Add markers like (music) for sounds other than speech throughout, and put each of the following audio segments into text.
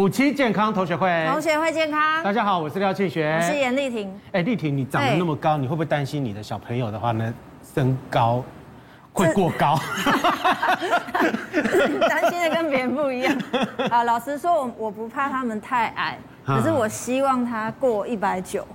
五期健康同学会，同学会健康。大家好，我是廖庆学，我是严丽婷。哎，丽婷，你长得那么高，你会不会担心你的小朋友的话呢，身高会过高？(laughs) 担心的跟别人不一样。(laughs) 啊，老实说，我我不怕他们太矮，可是我希望他过一百九。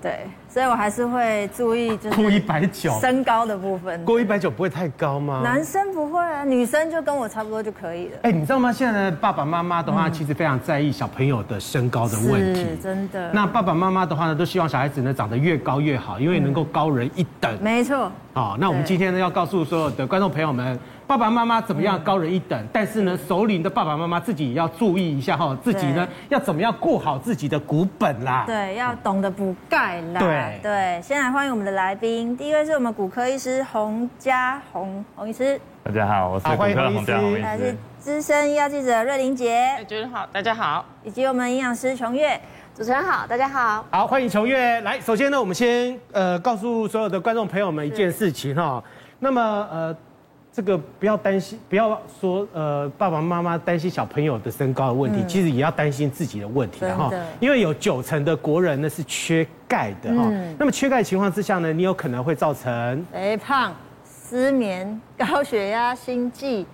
对，所以我还是会注意，就是过一百九身高的部分。过一百九不会太高吗？男生不会啊，女生就跟我差不多就可以了。哎，你知道吗？现在的爸爸妈妈的话，其实非常在意小朋友的身高的问题。是真的。那爸爸妈妈的话呢，都希望小孩子呢长得越高越好，因为能够高人一等。没错。好，那我们今天呢要告诉所有的观众朋友们。爸爸妈妈怎么样高人一等？嗯、但是呢，首领的爸爸妈妈自己也要注意一下哈，自己呢要怎么样顾好自己的骨本啦？对，要懂得补钙啦。对对，先来欢迎我们的来宾，第一位是我们骨科医师洪家宏洪医师。大家好，我是骨科洪家洪医师。还是资深医药记者瑞玲姐。主持人好，大家好。以及我们营养师琼月。主持人好，大家好。好，欢迎琼月来。首先呢，我们先呃告诉所有的观众朋友们一件事情哈。那么呃。这个不要担心，不要说呃爸爸妈妈担心小朋友的身高的问题，嗯、其实也要担心自己的问题哈。因为有九成的国人呢是缺钙的哈。嗯、那么缺钙的情况之下呢，你有可能会造成肥胖、失眠、(laughs) 高血压、心悸。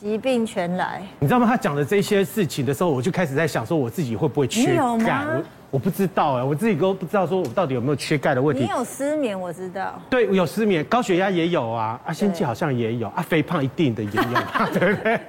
疾病全来，你知道吗？他讲的这些事情的时候，我就开始在想，说我自己会不会缺钙？我我不知道哎，我自己都不知道，说我到底有没有缺钙的问题。你有失眠，我知道。对，有失眠，高血压也有啊，啊，心悸好像也有，啊，肥胖一定的也有，(laughs) 对不对？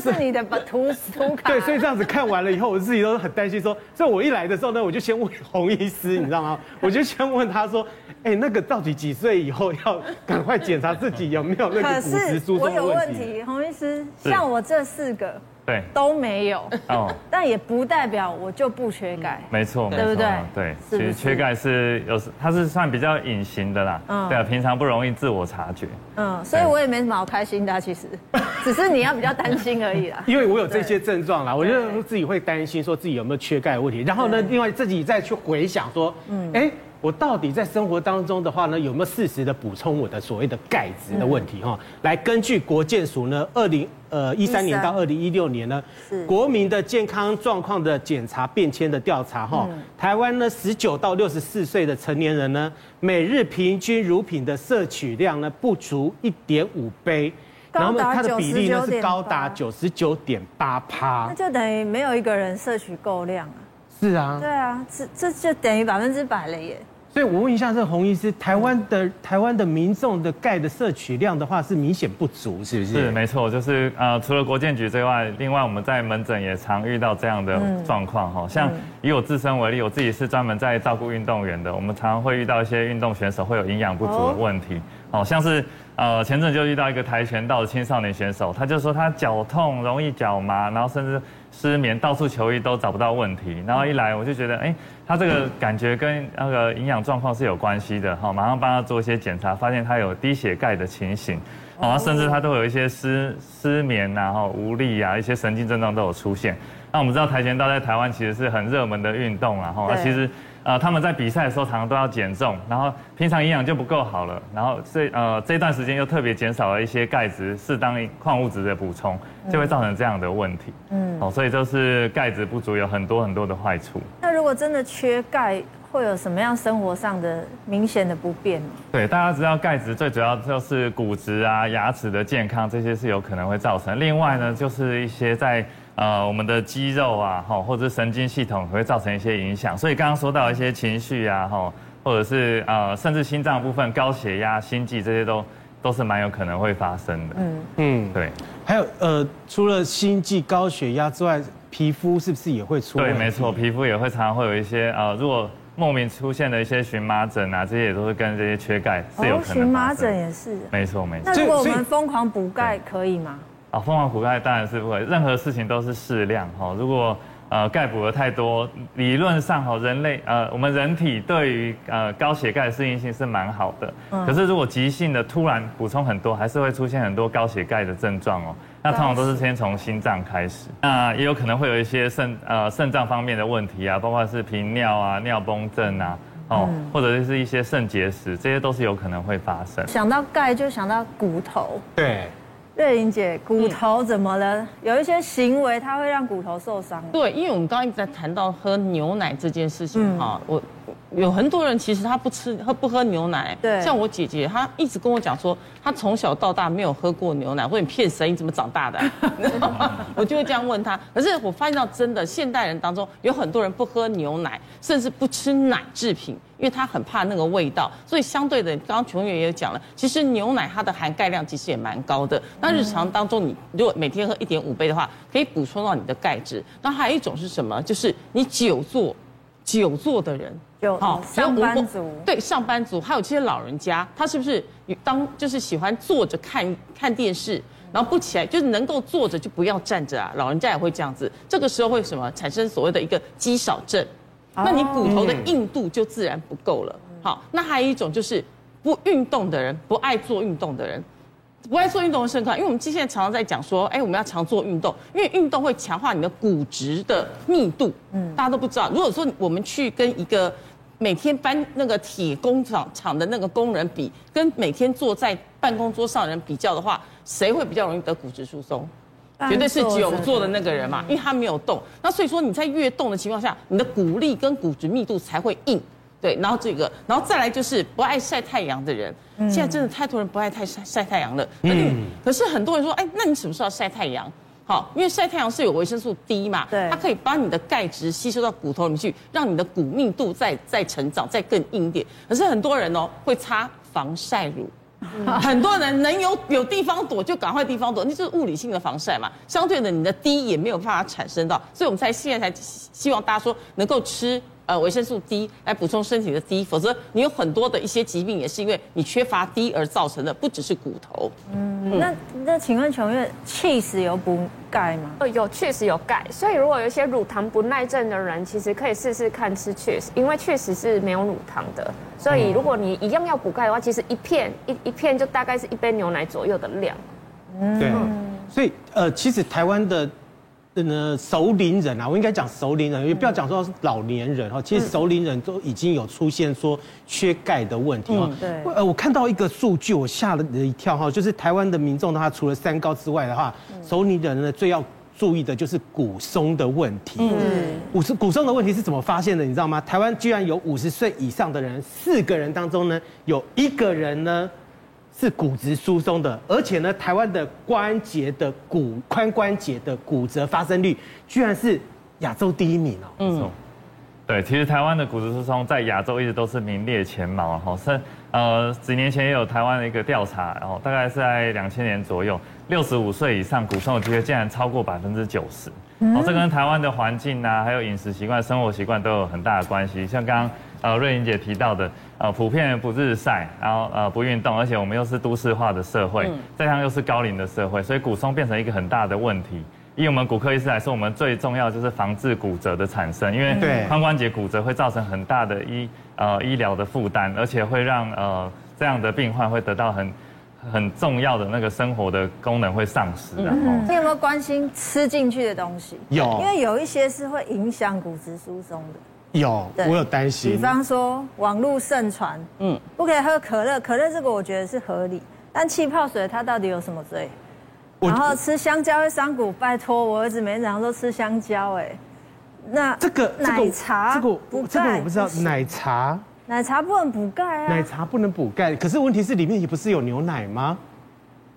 这是你的图图卡。对，所以这样子看完了以后，我自己都很担心，说，所以我一来的时候呢，我就先问洪医师，你知道吗？(laughs) 我就先问他说。哎，那个到底几岁以后要赶快检查自己有没有那个骨质疏松的问题？我有问题，洪医师，像我这四个对都没有哦，(laughs) 但也不代表我就不缺钙。没错，对不对？对，其实缺钙是有时它是算比较隐形的啦，嗯，对啊，平常不容易自我察觉。嗯，所以我也没什么好开心的，其实，(laughs) 只是你要比较担心而已啦。(laughs) 因为我有这些症状啦，我就自己会担心说自己有没有缺钙的问题，然后呢，另外自己再去回想说，嗯，哎。我到底在生活当中的话呢，有没有适时的补充我的所谓的钙质的问题哈？嗯、来根据国健署呢，二零呃一三年到二零一六年呢，是。国民的健康状况的检查变迁的调查哈，嗯、台湾呢十九到六十四岁的成年人呢，每日平均乳品的摄取量呢不足一点五杯，然后它的比例呢是高达九十九点八趴，那就等于没有一个人摄取够量啊。是啊，对啊，这这就等于百分之百了耶。所以，我问一下，这个洪医师，台湾的台湾的民众的钙的摄取量的话，是明显不足，是不是？是，没错，就是呃，除了国健局之外，另外我们在门诊也常遇到这样的状况哈。像以我自身为例，我自己是专门在照顾运动员的，我们常常会遇到一些运动选手会有营养不足的问题，好像是呃前阵就遇到一个跆拳道的青少年选手，他就说他脚痛，容易脚麻，然后甚至。失眠，到处求医都找不到问题，然后一来我就觉得，哎，他这个感觉跟那个营养状况是有关系的，哈，马上帮他做一些检查，发现他有低血钙的情形，然后甚至他都有一些失失眠然后无力啊，一些神经症状都有出现。那我们知道跆拳道在台湾其实是很热门的运动，然后其实。呃，他们在比赛的时候常常都要减重，然后平常营养就不够好了，然后这呃这段时间又特别减少了一些钙质、适当矿物质的补充，就会造成这样的问题。嗯，哦，所以就是钙质不足有很多很多的坏处。那如果真的缺钙，会有什么样生活上的明显的不便吗？对，大家知道钙质最主要就是骨质啊、牙齿的健康这些是有可能会造成。另外呢，就是一些在。呃，我们的肌肉啊，哈，或者是神经系统会造成一些影响，所以刚刚说到一些情绪啊，哈，或者是呃，甚至心脏部分高血压、心悸这些都都是蛮有可能会发生的。嗯嗯，对。还有呃，除了心悸、高血压之外，皮肤是不是也会出？对，没错，皮肤也会常常会有一些呃，如果莫名出现的一些荨麻疹啊，这些也都是跟这些缺钙是有可能。荨麻疹也是。没错没错。那如果我们疯狂补钙可以吗？啊，疯狂补钙当然是不会，任何事情都是适量哈。如果呃钙补的太多，理论上哈人类呃我们人体对于呃高血钙的适应性是蛮好的，可是如果急性的突然补充很多，还是会出现很多高血钙的症状哦。那通常都是先从心脏开始，那也有可能会有一些肾呃肾脏方面的问题啊，包括是频尿啊、尿崩症啊，哦，或者是一些肾结石，这些都是有可能会发生。想到钙就想到骨头，对。瑞玲姐，骨头怎么了？嗯、有一些行为它会让骨头受伤。对，因为我们刚刚一直在谈到喝牛奶这件事情哈，嗯、我有很多人其实他不吃喝不喝牛奶，对，像我姐姐，她一直跟我讲说，她从小到大没有喝过牛奶，或者你骗谁？你怎么长大的、啊？(laughs) (laughs) 我就会这样问她。可是我发现到真的，现代人当中有很多人不喝牛奶，甚至不吃奶制品。因为他很怕那个味道，所以相对的，刚刚琼月也有讲了，其实牛奶它的含钙量其实也蛮高的。那日常当中，你如果每天喝一点五杯的话，可以补充到你的钙质。那还有一种是什么？就是你久坐，久坐的人，有好上班族，对上班族，还有这些老人家，他是不是当就是喜欢坐着看看电视，然后不起来，就是能够坐着就不要站着啊？老人家也会这样子，这个时候会什么产生所谓的一个肌少症？那你骨头的硬度就自然不够了。好，那还有一种就是不运动的人，不爱做运动的人，不爱做运动的身体，因为我们现在常常在讲说，哎，我们要常做运动，因为运动会强化你的骨质的密度。嗯，大家都不知道，如果说我们去跟一个每天搬那个铁工厂厂的那个工人比，跟每天坐在办公桌上的人比较的话，谁会比较容易得骨质疏松？绝对是久坐的那个人嘛，因为他没有动，那所以说你在越动的情况下，你的骨力跟骨质密度才会硬，对，然后这个，然后再来就是不爱晒太阳的人，现在真的太多人不爱太晒晒太阳了，嗯，可是很多人说，哎，那你什么时候要晒太阳？好，因为晒太阳是有维生素 D 嘛，对，它可以把你的钙质吸收到骨头里面去，让你的骨密度再再成长，再更硬一点。可是很多人哦会擦防晒乳。很多人能有有地方躲就赶快地方躲，那就是物理性的防晒嘛。相对的，你的 D 也没有办法产生到，所以我们才现在才希望大家说能够吃呃维生素 D 来补充身体的 D，否则你有很多的一些疾病也是因为你缺乏 D 而造成的，不只是骨头。嗯，那那请问琼月，cheese 有补钙吗？呃，有，确实有钙。所以如果有一些乳糖不耐症的人，其实可以试试看吃 cheese，因为确实是没有乳糖的。所以如果你一样要补钙的话，其实一片一一片就大概是一杯牛奶左右的量。嗯，对。所以呃，其实台湾的。呃，熟龄人啊，我应该讲熟龄人，也不要讲说是老年人哈。其实熟龄人都已经有出现说缺钙的问题哈。对。呃，我看到一个数据，我吓了一跳哈，就是台湾的民众的话，除了三高之外的话，熟龄人呢最要注意的就是骨松的问题。嗯。骨松骨松的问题是怎么发现的？你知道吗？台湾居然有五十岁以上的人，四个人当中呢，有一个人呢。是骨质疏松的，而且呢，台湾的关节的骨髋关节的骨折发生率，居然是亚洲第一名哦。嗯，对，其实台湾的骨质疏松在亚洲一直都是名列前茅哈。是呃，几年前也有台湾的一个调查，然后大概是在两千年左右，六十五岁以上骨松的机会竟然超过百分之九十。哦，这跟台湾的环境啊，还有饮食习惯、生活习惯都有很大的关系。像刚刚。呃，瑞玲姐提到的，呃，普遍不日晒，然后呃不运动，而且我们又是都市化的社会，再加上又是高龄的社会，所以骨松变成一个很大的问题。以我们骨科医师来说，我们最重要就是防治骨折的产生，因为髋关节骨折会造成很大的医呃医疗的负担，而且会让呃这样的病患会得到很很重要的那个生活的功能会丧失。然后，你有没有关心吃进去的东西？有，因为有一些是会影响骨质疏松的。有，我有担心。比方说，网络盛传，嗯，不可以喝可乐，可乐这个我觉得是合理。但气泡水它到底有什么罪？然后吃香蕉会伤骨，拜托，我儿子每天早上都吃香蕉，哎，那这个奶茶这个不这个我不知道，奶茶奶茶不能补钙啊，奶茶不能补钙，可是问题是里面也不是有牛奶吗？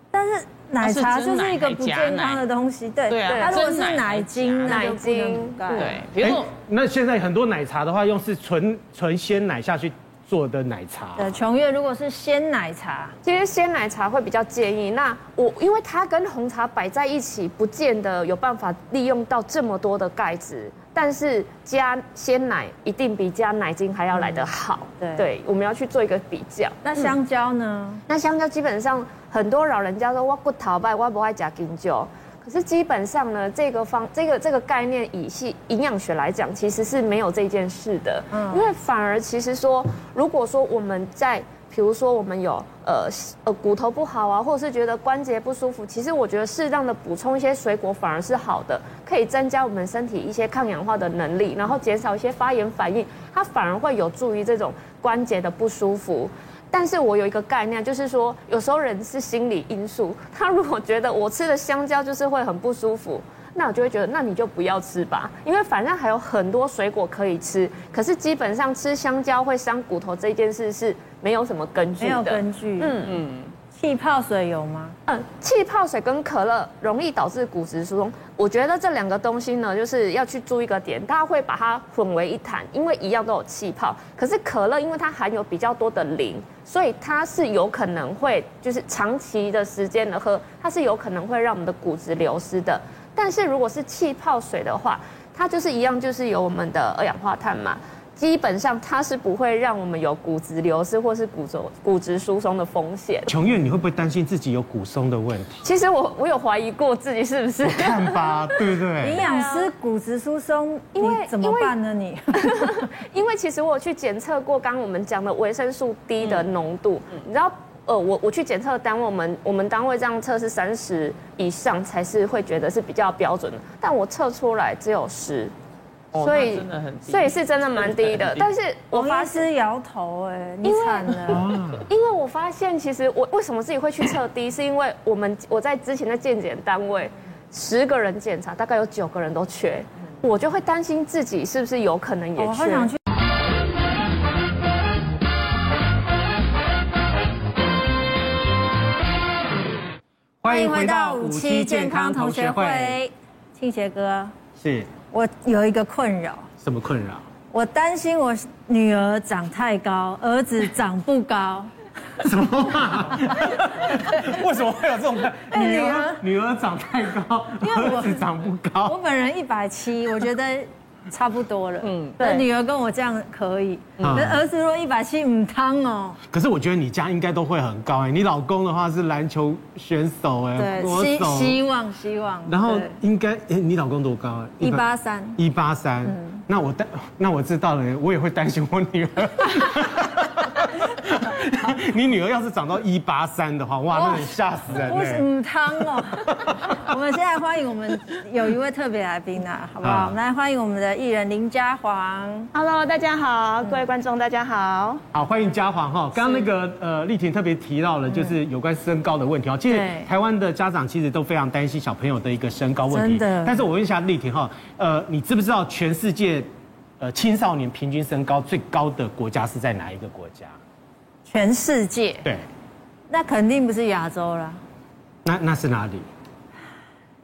但是。奶茶就是一个不健康的东西，对对啊。它如果是奶精，奶精对。比如说，那现在很多奶茶的话，用是纯纯鲜奶下去做的奶茶。对，琼月如果是鲜奶茶，其实鲜奶茶会比较建议。那我因为它跟红茶摆在一起，不见得有办法利用到这么多的钙质。但是加鲜奶一定比加奶精还要来得好。对对，我们要去做一个比较。那香蕉呢？那香蕉基本上。很多老人家说，我骨头拜，我不爱加金蕉。可是基本上呢，这个方这个这个概念，以系营养学来讲，其实是没有这件事的。嗯，因为反而其实说，如果说我们在，比如说我们有呃呃骨头不好啊，或者是觉得关节不舒服，其实我觉得适当的补充一些水果反而是好的，可以增加我们身体一些抗氧化的能力，然后减少一些发炎反应，它反而会有助于这种关节的不舒服。但是我有一个概念，就是说有时候人是心理因素，他如果觉得我吃的香蕉就是会很不舒服，那我就会觉得那你就不要吃吧，因为反正还有很多水果可以吃。可是基本上吃香蕉会伤骨头这件事是没有什么根据的，没有根据。嗯嗯。气泡水有吗？嗯，气泡水跟可乐容易导致骨质疏松。我觉得这两个东西呢，就是要去注意一个点，大家会把它混为一谈，因为一样都有气泡。可是可乐因为它含有比较多的磷，所以它是有可能会就是长期的时间的喝，它是有可能会让我们的骨质流失的。但是如果是气泡水的话，它就是一样，就是有我们的二氧化碳嘛。基本上它是不会让我们有骨质流失或是骨质骨质疏松的风险。琼月，你会不会担心自己有骨松的问题？其实我我有怀疑过自己是不是。看吧，对不对？营养师骨质疏松，因为怎么办呢？你？因为 (laughs) 其实我有去检测过，刚刚我们讲的维生素 D 的浓度，嗯、你知道，呃，我我去检测单位，我们我们单位这样测是三十以上才是会觉得是比较标准的，但我测出来只有十。所以真的很低，所以是真的蛮低的。但是我发现摇头哎，你惨了。(laughs) 因为我发现其实我为什么自己会去测低，是因为我们我在之前的健检单位，十个人检查大概有九个人都缺，我就会担心自己是不是有可能也缺。欢迎回到五期健康同学会，庆协哥是。我有一个困扰，什么困扰？我担心我女儿长太高，儿子长不高。(laughs) 什么话？为什么会有这种？女儿女儿长太高，儿子长不高。我本人一百七，我觉得。差不多了，嗯，对，女儿跟我这样可以，嗯、可是儿子若一百七五汤哦。可是我觉得你家应该都会很高哎，你老公的话是篮球选手哎，对，希希望希望。然后应该哎，你老公多高啊？一八三，一八三。那我担，那我知道了，我也会担心我女儿。(laughs) (laughs) 你女儿要是长到一八三的话，哇，那很吓死人！不是母汤哦。(laughs) 我们现在欢迎我们有一位特别来宾啊，好不好？我们来欢迎我们的艺人林嘉煌。Hello，大家好，各位观众大家好。好，欢迎嘉煌哈。刚刚那个呃，丽婷特别提到了，就是有关身高的问题哦。其实台湾的家长其实都非常担心小朋友的一个身高问题。真的。但是我问一下丽婷哈，呃，你知不知道全世界呃青少年平均身高最高的国家是在哪一个国家？全世界对，那肯定不是亚洲了。那那是哪里？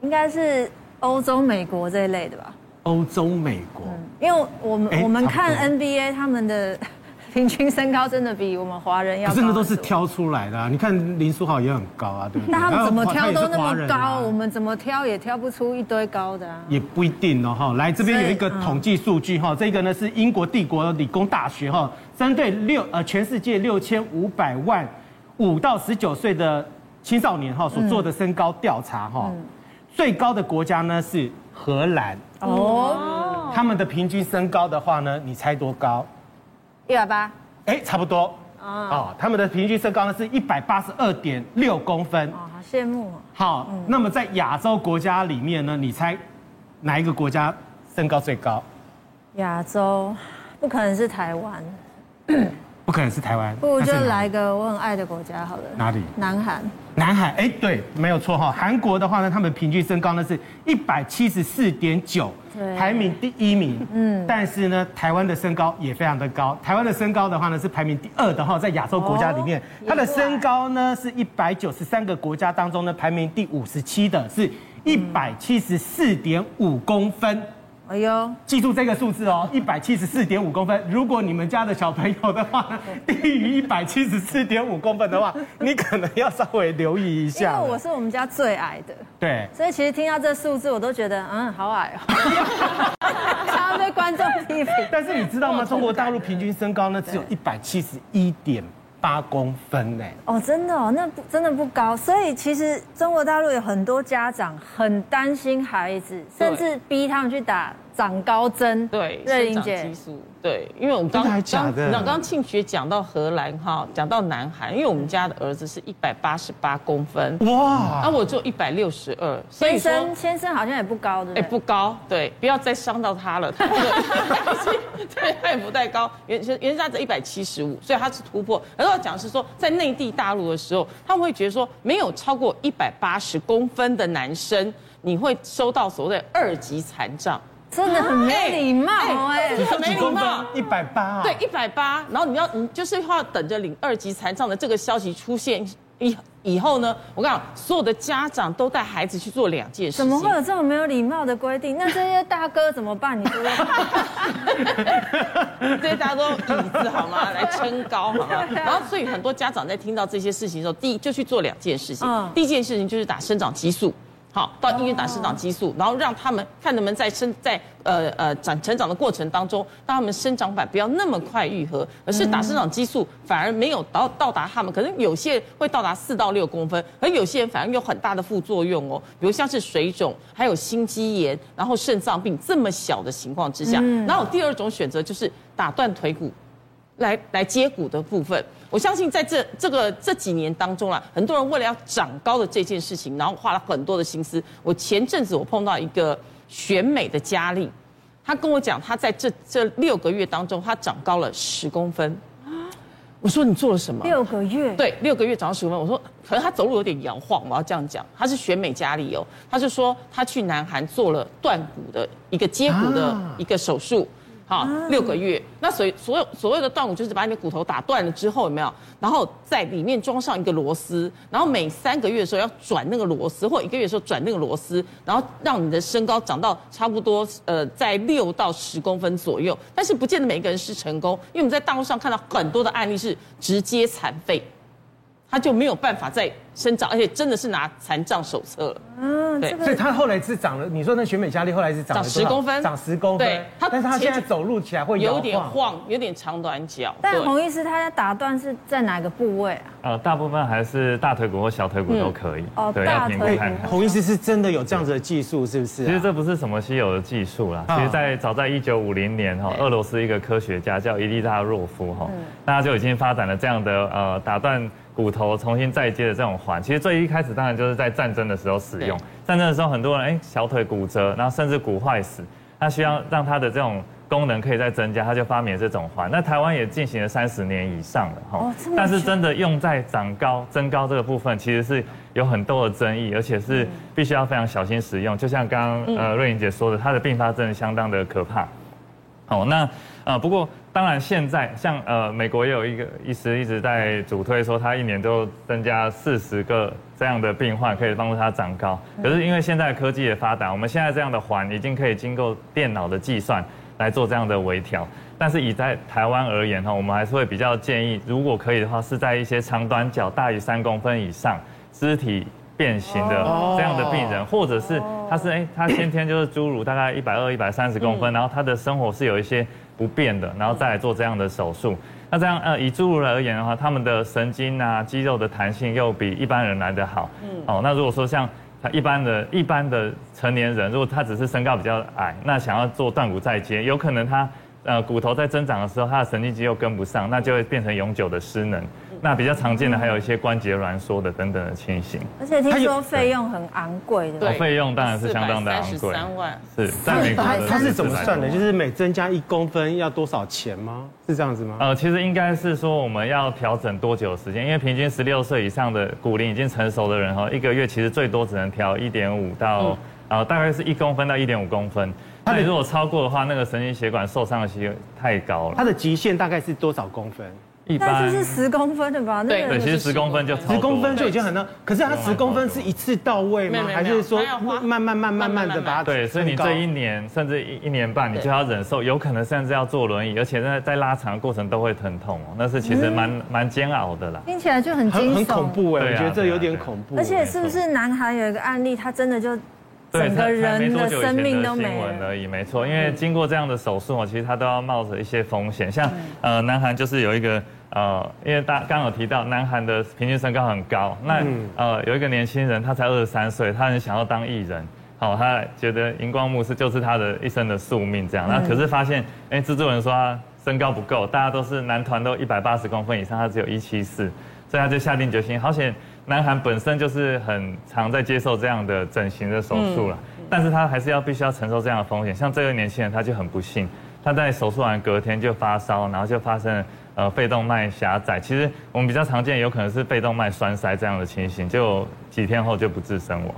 应该是欧洲、美国这一类的吧。欧洲、美国，因为我们我们看 NBA 他们的。(laughs) 平均身高真的比我们华人要高，真的都是挑出来的啊。你看林书豪也很高啊，对不对？那他们怎么挑都那么高，我们怎么挑也挑不出一堆高的啊。也不一定哦，哈。来这边有一个统计数据哈，这个呢是英国帝国理工大学哈，针对六呃全世界六千五百万五到十九岁的青少年哈所做的身高调查哈，最高的国家呢是荷兰哦，他们的平均身高的话呢，你猜多高？一百八，哎，差不多哦。他们的平均身高呢是一百八十二点六公分。哦，好羡慕哦。好，那么在亚洲国家里面呢，你猜哪一个国家身高最高？亚洲，不可能是台湾。(coughs) 不可能是台湾，不如就来个我很爱的国家好了。哪里？南韩。南韩，哎，对，没有错哈。韩国的话呢，他们平均身高呢是一百七十四点九，排名第一名。嗯。但是呢，台湾的身高也非常的高。台湾的身高的话呢是排名第二的哈，在亚洲国家里面，它的身高呢是一百九十三个国家当中呢排名第五十七的，是一百七十四点五公分。哎呦，记住这个数字哦，一百七十四点五公分。如果你们家的小朋友的话 (laughs) 呢，低于一百七十四点五公分的话，(laughs) 你可能要稍微留意一下。因为我是我们家最矮的，对，所以其实听到这数字，我都觉得嗯，好矮哦，(laughs) 常常被观众批评。但是你知道吗？中国大陆平均身高呢，只有一百七十一点八公分呢。哦，真的哦，那不真的不高。所以其实中国大陆有很多家长很担心孩子，甚至逼他们去打。长高针，对，瑞玲姐激素，对，因为我们刚刚刚刚庆学讲到荷兰哈，讲到南韩，因为我们家的儿子是一百八十八公分，哇，那我就一百六十二，先生先生好像也不高的，哎，不高，对，不要再伤到他了，他 (laughs) (laughs) 对，他也不太高，原原价值一百七十五，所以他是突破。而要讲是说，在内地大陆的时候，他们会觉得说，没有超过一百八十公分的男生，你会收到所谓的二级残障。真的很没礼貌哎，真的很没礼貌。一百八，对，一百八。然后你要，你就是要等着领二级残障的这个消息出现以以后呢，我跟你讲，所有的家长都带孩子去做两件事。怎么会有这么没有礼貌的规定？那这些大哥怎么办？你说，(laughs) 这些大哥椅子好吗？来撑高好吗？(laughs) 然后，所以很多家长在听到这些事情的时候，第一就去做两件事情。嗯，第一件事情就是打生长激素。好，到医院打生长激素，然后让他们看能不能在生在呃呃长成长的过程当中，让他们生长板不要那么快愈合，而是打生长激素反而没有到到达他们，可能有些会到达四到六公分，而有些人反而有很大的副作用哦，比如像是水肿，还有心肌炎，然后肾脏病这么小的情况之下，然后第二种选择就是打断腿骨。来来接骨的部分，我相信在这这个这几年当中啊，很多人为了要长高的这件事情，然后花了很多的心思。我前阵子我碰到一个选美的佳丽，她跟我讲，她在这这六个月当中，她长高了十公分。我说你做了什么？六个月？对，六个月长十公分。我说可能她走路有点摇晃，我要这样讲。她是选美佳丽哦，她是说她去南韩做了断骨的一个接骨的一个手术。好，六个月，那所以所有所谓的断骨就是把你的骨头打断了之后有没有？然后在里面装上一个螺丝，然后每三个月的时候要转那个螺丝，或一个月的时候转那个螺丝，然后让你的身高长到差不多呃在六到十公分左右。但是不见得每一个人是成功，因为我们在大陆上看到很多的案例是直接残废，他就没有办法再生长，而且真的是拿残障手册了。嗯，对，所以他后来是长了。你说那选美佳丽后来是长了十公分，长十公分。对，但是他现在走路起来会有点晃，有点长短脚。但洪医师，他在打断是在哪个部位啊？呃，大部分还是大腿骨或小腿骨都可以。哦，大腿骨。洪医师是真的有这样子的技术，是不是？其实这不是什么稀有的技术啦。其实，在早在一九五零年哈，俄罗斯一个科学家叫伊丽莎若夫哈，那他就已经发展了这样的呃打断。骨头重新再接的这种环，其实最一开始当然就是在战争的时候使用。战争的时候，很多人哎小腿骨折，然后甚至骨坏死，那需要让他的这种功能可以再增加，他就发明了这种环。那台湾也进行了三十年以上了哈。但是真的用在长高、增高这个部分，其实是有很多的争议，而且是必须要非常小心使用。就像刚刚呃瑞莹姐说的，它的并发症相当的可怕。好，那呃不过。当然，现在像呃，美国也有一个医师一直在主推说，他一年都增加四十个这样的病患，可以帮助他长高。可是因为现在科技也发达，我们现在这样的环已经可以经过电脑的计算来做这样的微调。但是以在台湾而言哈，我们还是会比较建议，如果可以的话，是在一些长短脚大于三公分以上、肢体变形的这样的病人，或者是他是哎，他先天就是侏儒，大概一百二、一百三十公分，然后他的生活是有一些。不变的，然后再来做这样的手术。那这样呃，以侏儒来而言的话，他们的神经啊、肌肉的弹性又比一般人来得好。嗯。哦，那如果说像他一般的、一般的成年人，如果他只是身高比较矮，那想要做断骨再接，有可能他呃骨头在增长的时候，他的神经肌肉跟不上，那就会变成永久的失能。那比较常见的还有一些关节挛缩的等等的情形，而且听说费用很昂贵的。对，费用当然是相当的昂贵。三万。是，在美国它是怎么算的？就是每增加一公分要多少钱吗？是这样子吗？呃，其实应该是说我们要调整多久的时间？因为平均十六岁以上的骨龄已经成熟的人哈，一个月其实最多只能调一点五到呃大概是一公分到一点五公分。那你如果超过的话，那个神经血管受伤的机率太高了。它的极限大概是多少公分？一般就是十公分的吧？对对，其实十公分就十公分就已经很那。可是它十公分是一次到位吗？还是说慢慢慢慢慢的把它？对，所以你这一年甚至一一年半，你就要忍受，有可能甚至要坐轮椅，而且在在拉长的过程都会疼痛哦。那是其实蛮蛮煎熬的啦。听起来就很惊悚，很恐怖哎，我觉得这有点恐怖。而且是不是男孩有一个案例，他真的就整个人的生命都没了而已？没错，因为经过这样的手术哦，其实他都要冒着一些风险。像呃，南韩就是有一个。呃，因为大刚刚有提到，南韩的平均身高很高，那呃有一个年轻人，他才二十三岁，他很想要当艺人，好，他觉得荧光幕是就是他的一生的宿命这样。那可是发现，哎，制作人说他身高不够，大家都是男团都一百八十公分以上，他只有一七四，所以他就下定决心。好险，南韩本身就是很常在接受这样的整形的手术了，但是他还是要必须要承受这样的风险。像这个年轻人，他就很不幸，他在手术完隔天就发烧，然后就发生了呃肺动脉狭窄。其实我们比较常见，有可能是肺动脉栓塞这样的情形，就几天后就不治身亡。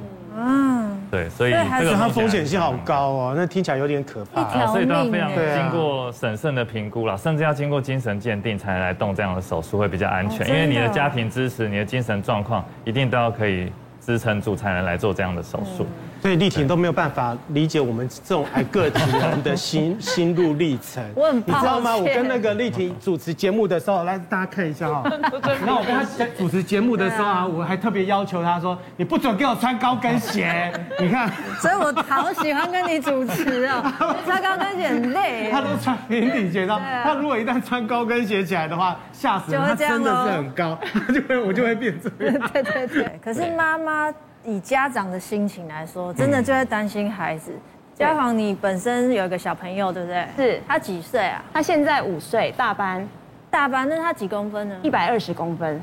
嗯，对，所以这个它风险性好高哦，那听起来有点可怕。啊，所以都要非常经过审慎的评估了，甚至要经过精神鉴定才能来动这样的手术会比较安全，因为你的家庭支持、你的精神状况一定都要可以支撑住，才能来做这样的手术。所以丽婷都没有办法理解我们这种矮个子人的心心路历程。(laughs) 我很你知道吗？我跟那个丽婷主持节目的时候，来大家看一下哈。(laughs) 然后我跟她主持节目的时候啊，我还特别要求她说，你不准给我穿高跟鞋。(laughs) 你看，所以我好喜欢跟你主持哦。穿高跟鞋很累。她都穿平底鞋，然后他如果一旦穿高跟鞋起来的话，吓死人。他真的是很高，就会我就会变这样。对对对。可是妈妈。以家长的心情来说，真的就会担心孩子。家访，你本身有一个小朋友，对不对？是。他几岁啊？他现在五岁，大班。大班，那他几公分呢？一百二十公分。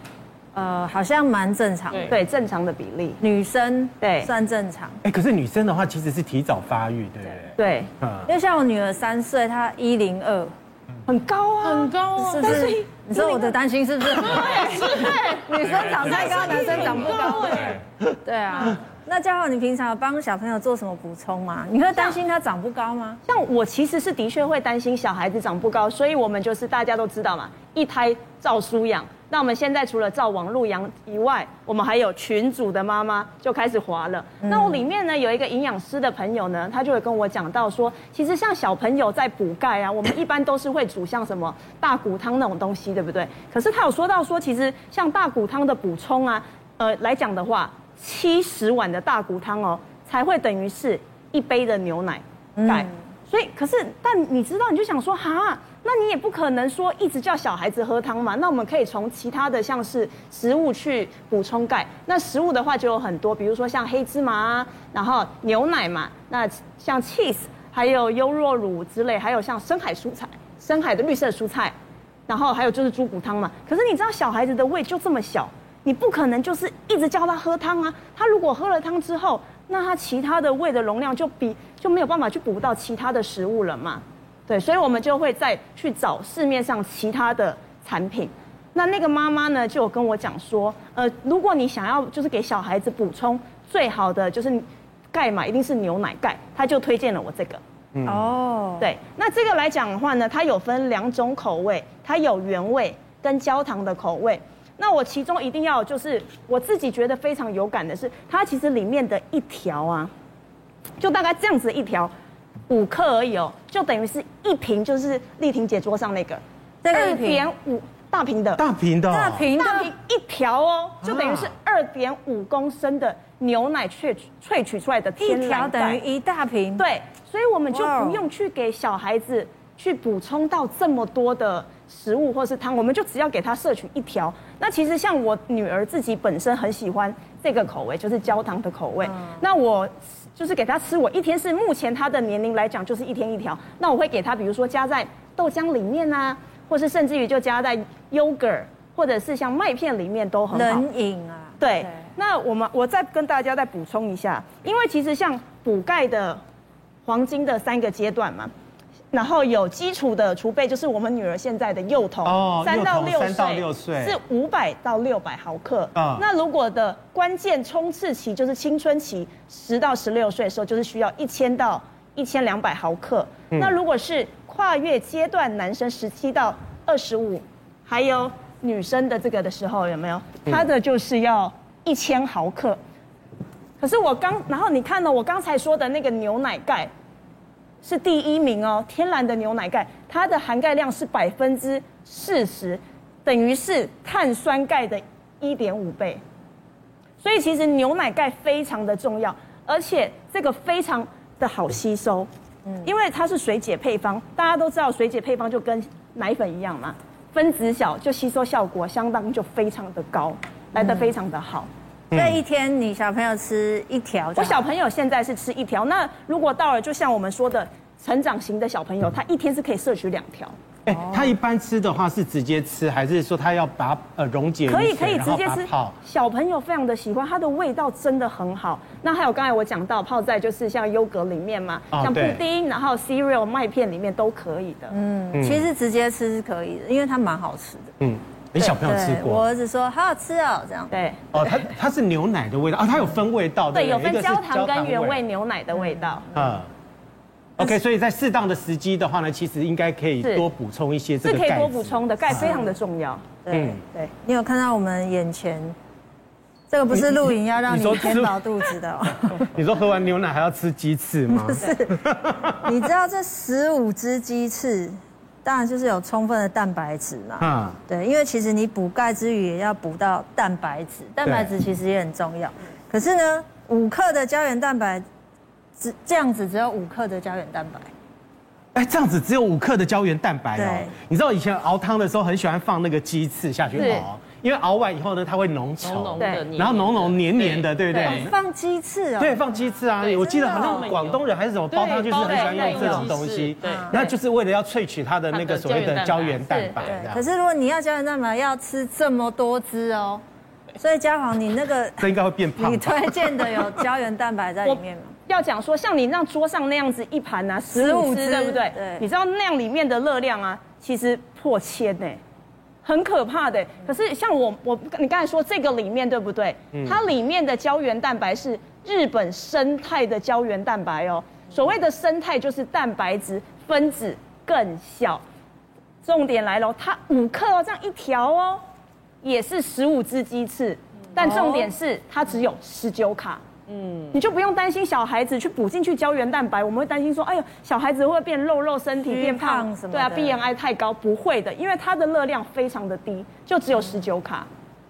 呃，好像蛮正常的。对，正常的比例。女生对算正常。哎，可是女生的话其实是提早发育，对不对？对。嗯。因为像我女儿三岁，她一零二。很高啊，很高啊，是不是？你说我的担心是不是？对，是。女生 (laughs) 长太高，男生长不高。对啊。那嘉浩，你平常有帮小朋友做什么补充吗？你会担心他长不高吗？像我其实是的确会担心小孩子长不高，所以我们就是大家都知道嘛，一胎照书养。那我们现在除了照网路养以外，我们还有群主的妈妈就开始滑了。嗯、那我里面呢有一个营养师的朋友呢，他就会跟我讲到说，其实像小朋友在补钙啊，我们一般都是会煮像什么大骨汤那种东西，对不对？可是他有说到说，其实像大骨汤的补充啊，呃来讲的话，七十碗的大骨汤哦，才会等于是一杯的牛奶钙。嗯、所以，可是但你知道，你就想说哈。那你也不可能说一直叫小孩子喝汤嘛？那我们可以从其他的像是食物去补充钙。那食物的话就有很多，比如说像黑芝麻啊，然后牛奶嘛，那像 cheese，还有优酪乳之类，还有像深海蔬菜、深海的绿色蔬菜，然后还有就是猪骨汤嘛。可是你知道小孩子的胃就这么小，你不可能就是一直叫他喝汤啊。他如果喝了汤之后，那他其他的胃的容量就比就没有办法去补到其他的食物了嘛。对，所以我们就会再去找市面上其他的产品。那那个妈妈呢，就有跟我讲说，呃，如果你想要就是给小孩子补充最好的就是钙嘛，一定是牛奶钙，她就推荐了我这个。嗯、哦，对，那这个来讲的话呢，它有分两种口味，它有原味跟焦糖的口味。那我其中一定要就是我自己觉得非常有感的是，它其实里面的一条啊，就大概这样子一条。五克而已哦，就等于是一瓶，就是丽婷姐桌上那个，二点五大瓶的，大瓶的，大瓶大瓶一条哦，就等于是二点五公升的牛奶萃萃取出来的天然，一条等于一大瓶，对，所以我们就不用去给小孩子去补充到这么多的食物或是汤，我们就只要给他摄取一条。那其实像我女儿自己本身很喜欢这个口味，就是焦糖的口味，那我。就是给他吃，我一天是目前他的年龄来讲，就是一天一条。那我会给他，比如说加在豆浆里面啊，或是甚至于就加在 yogurt，或者是像麦片里面都很好。冷饮啊。对。那我们我再跟大家再补充一下，因为其实像补钙的黄金的三个阶段嘛。然后有基础的储备，就是我们女儿现在的幼童，三到六岁，三到六岁是五百到六百毫克。那如果的关键冲刺期就是青春期，十到十六岁的时候，就是需要一千到一千两百毫克。那如果是跨越阶段，男生十七到二十五，还有女生的这个的时候，有没有？他的就是要一千毫克。可是我刚，然后你看了我刚才说的那个牛奶钙。是第一名哦，天然的牛奶钙，它的含钙量是百分之四十，等于是碳酸钙的一点五倍。所以其实牛奶钙非常的重要，而且这个非常的好吸收，嗯，因为它是水解配方，大家都知道水解配方就跟奶粉一样嘛，分子小就吸收效果相当就非常的高，来的非常的好。所以一天你小朋友吃一条，我小朋友现在是吃一条。那如果到了就像我们说的成长型的小朋友，他一天是可以摄取两条。哎，他一般吃的话是直接吃，还是说他要把呃溶解？可以可以直接吃。小朋友非常的喜欢，它的味道真的很好。那还有刚才我讲到泡在就是像优格里面嘛，像布丁，然后 cereal 麦片里面都可以的。嗯，其实直接吃是可以的，因为它蛮好吃的。嗯，你小朋友吃过？我儿子说好好吃哦，这样。对。哦，它它是牛奶的味道啊，它有分味道。对，有分焦糖跟原味牛奶的味道。嗯。OK，所以在适当的时机的话呢，其实应该可以多补充一些这个钙。是可以多补充的，钙非常的重要。对对，你有看到我们眼前这个不是露营要让你填饱肚子的哦。(laughs) 你说喝完牛奶还要吃鸡翅吗？不 (laughs) 是，你知道这十五只鸡翅，当然就是有充分的蛋白质嘛。嗯。对，因为其实你补钙之余也要补到蛋白质，蛋白质其实也很重要。可是呢，五克的胶原蛋白。只这样子只有五克的胶原蛋白，哎，这样子只有五克的胶原蛋白哦。你知道以前熬汤的时候很喜欢放那个鸡翅下去熬，因为熬完以后呢，它会浓稠，对，然后浓浓黏黏的，对不对？放鸡翅哦，对，放鸡翅啊。我记得好像广东人还是什么煲汤，就是很喜欢用这种东西，对，那就是为了要萃取它的那个所谓的胶原蛋白。可是如果你要胶原蛋白，要吃这么多汁哦，所以家煌，你那个 (laughs) 这应该会变胖。你推荐的有胶原蛋白在里面吗？要讲说，像你那桌上那样子一盘啊，十五只，对不对？对。你知道那样里面的热量啊，其实破千呢，很可怕的。可是像我我你刚才说这个里面对不对？它里面的胶原蛋白是日本生态的胶原蛋白哦。所谓的生态就是蛋白质分子更小。重点来了，它五克哦，这样一条哦，也是十五只鸡翅，但重点是它只有十九卡。嗯，你就不用担心小孩子去补进去胶原蛋白，我们会担心说，哎呦，小孩子会不会变肉肉身体变胖什么？对啊，BMI 太高，不会的，因为它的热量非常的低，就只有十九卡。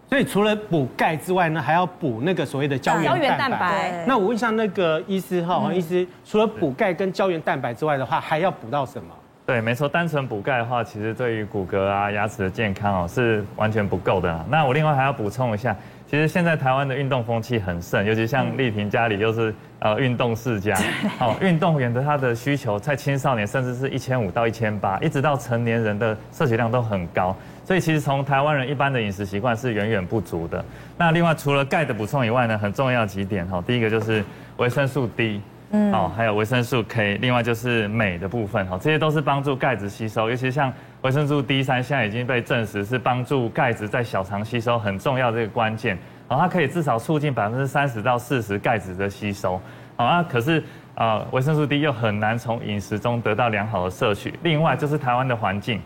所以除了补钙之外呢，还要补那个所谓的胶原蛋白。蛋白那我问一下那个医师哈，黄医师，除了补钙跟胶原蛋白之外的话，还要补到什么？对，没错，单纯补钙的话，其实对于骨骼啊、牙齿的健康哦，是完全不够的。那我另外还要补充一下。其实现在台湾的运动风气很盛，尤其像丽萍家里又是呃运动世家，哦，运动员的他的需求在青少年甚至是一千五到一千八，一直到成年人的摄取量都很高，所以其实从台湾人一般的饮食习惯是远远不足的。那另外除了钙的补充以外呢，很重要几点哈，第一个就是维生素 D，嗯，哦，还有维生素 K，另外就是镁的部分哈，这些都是帮助钙质吸收，尤其像。维生素 D 三现在已经被证实是帮助钙质在小肠吸收很重要的这个关键，然后它可以至少促进百分之三十到四十钙质的吸收，好啊，可是啊维生素 D 又很难从饮食中得到良好的摄取。另外就是台湾的环境，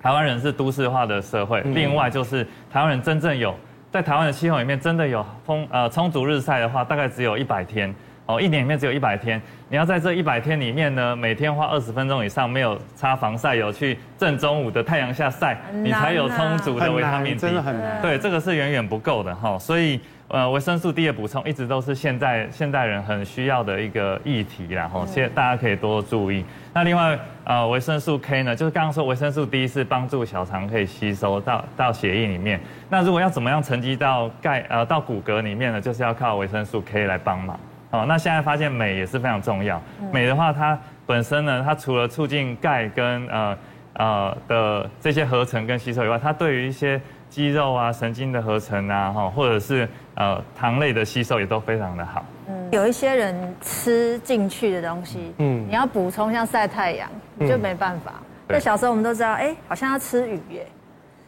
台湾人是都市化的社会，另外就是台湾人真正有在台湾的气候里面真的有丰呃充足日晒的话，大概只有一百天。哦，一年里面只有一百天，你要在这一百天里面呢，每天花二十分钟以上，没有擦防晒油去正中午的太阳下晒，你才有充足的维他命 D。真的很难。对，这个是远远不够的哈，所以呃，维生素 D 的补充一直都是现在现代人很需要的一个议题，然后现大家可以多注意。那另外呃，维生素 K 呢，就是刚刚说维生素 D 是帮助小肠可以吸收到到血液里面，那如果要怎么样沉积到钙呃到骨骼里面呢，就是要靠维生素 K 来帮忙。哦，那现在发现镁也是非常重要。镁的话，它本身呢，它除了促进钙跟呃呃的这些合成跟吸收以外，它对于一些肌肉啊、神经的合成啊，哈，或者是呃糖类的吸收也都非常的好。嗯，有一些人吃进去的东西，嗯，你要补充像晒太阳，就没办法。那小时候我们都知道，哎，好像要吃鱼耶。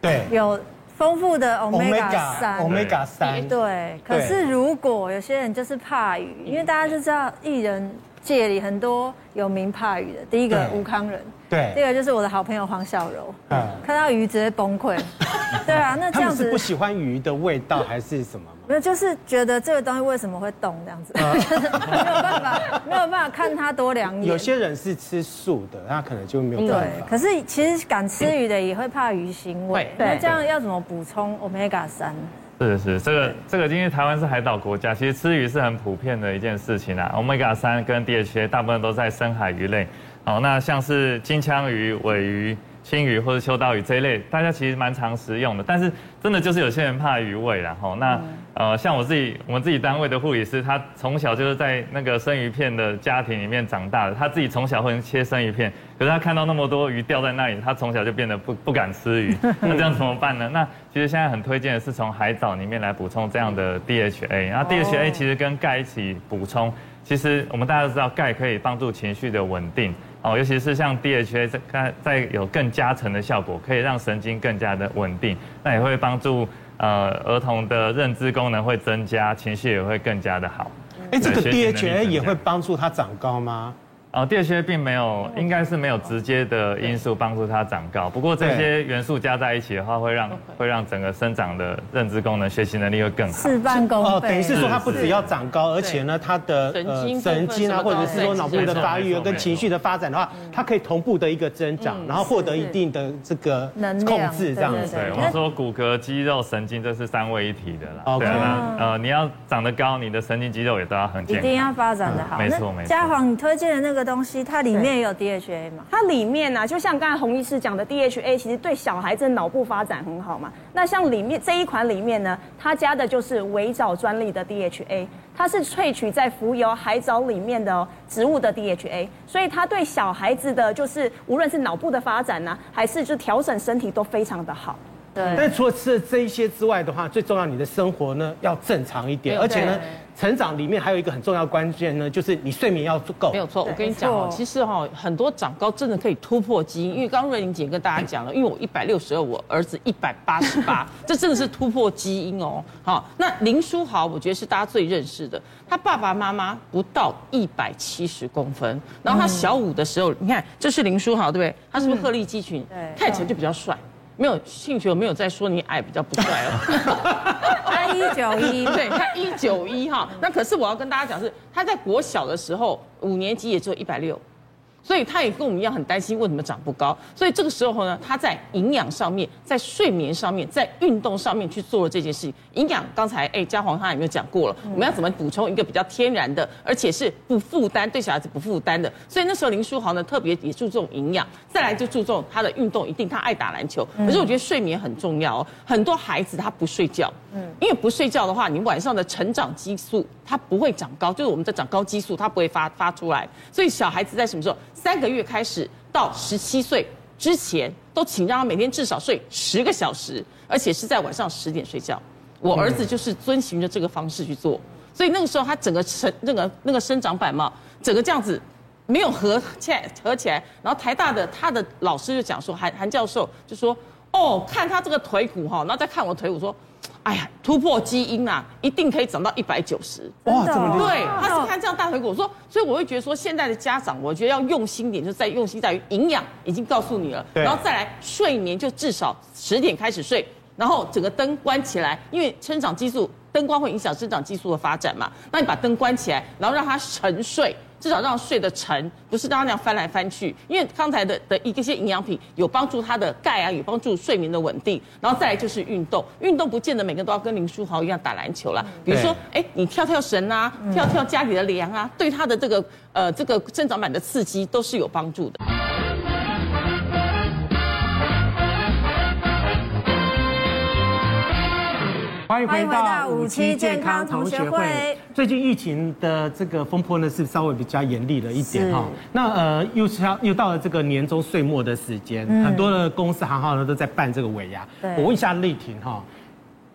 对。有。丰富的 omega 三，omega 三，对。可是如果有些人就是怕鱼，因为大家就知道艺人界里很多有名怕鱼的，第一个吴康仁，对。第二个就是我的好朋友黄小柔，嗯，看到鱼直接崩溃。(laughs) 对啊，那这样子是不喜欢鱼的味道还是什么？没有，就是觉得这个东西为什么会动这样子，(laughs) 没有办法，没有办法看它多两眼。有些人是吃素的，那可能就没有办法。对，可是其实敢吃鱼的也会怕鱼腥味。那这样要怎么补充 Omega 三？是是，这个这个，因为台湾是海岛国家，其实吃鱼是很普遍的一件事情啊。Omega 三跟 DHA 大部分都在深海鱼类。好，那像是金枪鱼、尾鱼。青鱼或者秋刀鱼这一类，大家其实蛮常食用的。但是真的就是有些人怕鱼味，然后那呃，像我自己我们自己单位的护理师，他从小就是在那个生鱼片的家庭里面长大的，他自己从小会切生鱼片，可是他看到那么多鱼掉在那里，他从小就变得不不敢吃鱼。(laughs) 那这样怎么办呢？那其实现在很推荐的是从海藻里面来补充这样的 DHA，然后 DHA 其实跟钙一起补充。其实我们大家都知道，钙可以帮助情绪的稳定哦，尤其是像 DHA 在在有更加成的效果，可以让神经更加的稳定，那也会帮助呃儿童的认知功能会增加，情绪也会更加的好。哎，这个 DHA 也会帮助他长高吗？哦第二些并没有，应该是没有直接的因素帮助它长高。不过这些元素加在一起的话，会让会让整个生长的认知功能、学习能力会更好。事半功倍。哦，等于是说它不只要长高，而且呢，它的呃神经啊，或者是说脑部的发育跟情绪的发展的话，它可以同步的一个增长，然后获得一定的这个控制，这样子。对，我们说骨骼、肌肉、神经这是三位一体的啦。对啊，呃，你要长得高，你的神经肌肉也都要很健康。一定要发展的好。没错没错。嘉煌，你推荐的那个。的东西，它里面也有 DHA 嘛？它里面呢、啊，就像刚才洪医师讲的，DHA 其实对小孩子脑部发展很好嘛。那像里面这一款里面呢，它加的就是围藻专利的 DHA，它是萃取在浮游海藻里面的植物的 DHA，所以它对小孩子的就是无论是脑部的发展呢、啊，还是就调整身体都非常的好。对。但除了吃了这一些之外的话，最重要你的生活呢要正常一点，而且呢。成长里面还有一个很重要关键呢，就是你睡眠要足够。没有错，我跟你讲哦，其实哈，很多长高真的可以突破基因，因为刚刚瑞玲姐跟大家讲了，因为我一百六十二，我儿子一百八十八，(laughs) 这真的是突破基因哦。好，那林书豪，我觉得是大家最认识的，他爸爸妈妈不到一百七十公分，然后他小五的时候，你看这是林书豪，对不对？他是不是鹤立鸡群？对，看起来就比较帅。没有兴趣，我没有在说你矮比较不帅哦。(laughs) 他一九一，对，他一九一哈。那可是我要跟大家讲是，他在国小的时候，五年级也只有一百六。所以他也跟我们一样很担心为什么长不高。所以这个时候呢，他在营养上面、在睡眠上面、在运动上面去做了这件事情。营养刚才哎，嘉黄他有没有讲过了？我们要怎么补充一个比较天然的，而且是不负担对小孩子不负担的？所以那时候林书豪呢特别也注重营养，再来就注重他的运动，一定他爱打篮球。可是我觉得睡眠很重要哦。很多孩子他不睡觉，嗯，因为不睡觉的话，你晚上的成长激素它不会长高，就是我们在长高激素它不会发发出来。所以小孩子在什么时候？三个月开始到十七岁之前，都请让他每天至少睡十个小时，而且是在晚上十点睡觉。我儿子就是遵循着这个方式去做，所以那个时候他整个成那个那个生长板嘛，整个这样子没有合起来合起来。然后台大的他的老师就讲说，韩韩教授就说，哦，看他这个腿骨哈，然后再看我腿骨说。哎呀，突破基因啊，一定可以长到一百九十。哇，这么厉害！对，他是看这样大腿骨，我说，所以我会觉得说，现在的家长，我觉得要用心点，就在用心在于营养，已经告诉你了，然后再来睡眠，就至少十点开始睡，然后整个灯关起来，因为生长激素，灯光会影响生长激素的发展嘛，那你把灯关起来，然后让他沉睡。至少让他睡得沉，不是让他那样翻来翻去。因为刚才的的一些营养品有帮助他的钙啊，有帮助睡眠的稳定。然后再来就是运动，运动不见得每个人都要跟林书豪一样打篮球啦。比如说，哎，你跳跳绳啊，跳跳家里的梁啊，对他的这个呃这个生长板的刺激都是有帮助的。欢迎回到五期健康同学会。最近疫情的这个风波呢，是稍微比较严厉了一点哈。那呃，又是要又到了这个年终岁末的时间，很多的公司行号呢都在办这个尾牙。我问一下丽婷哈，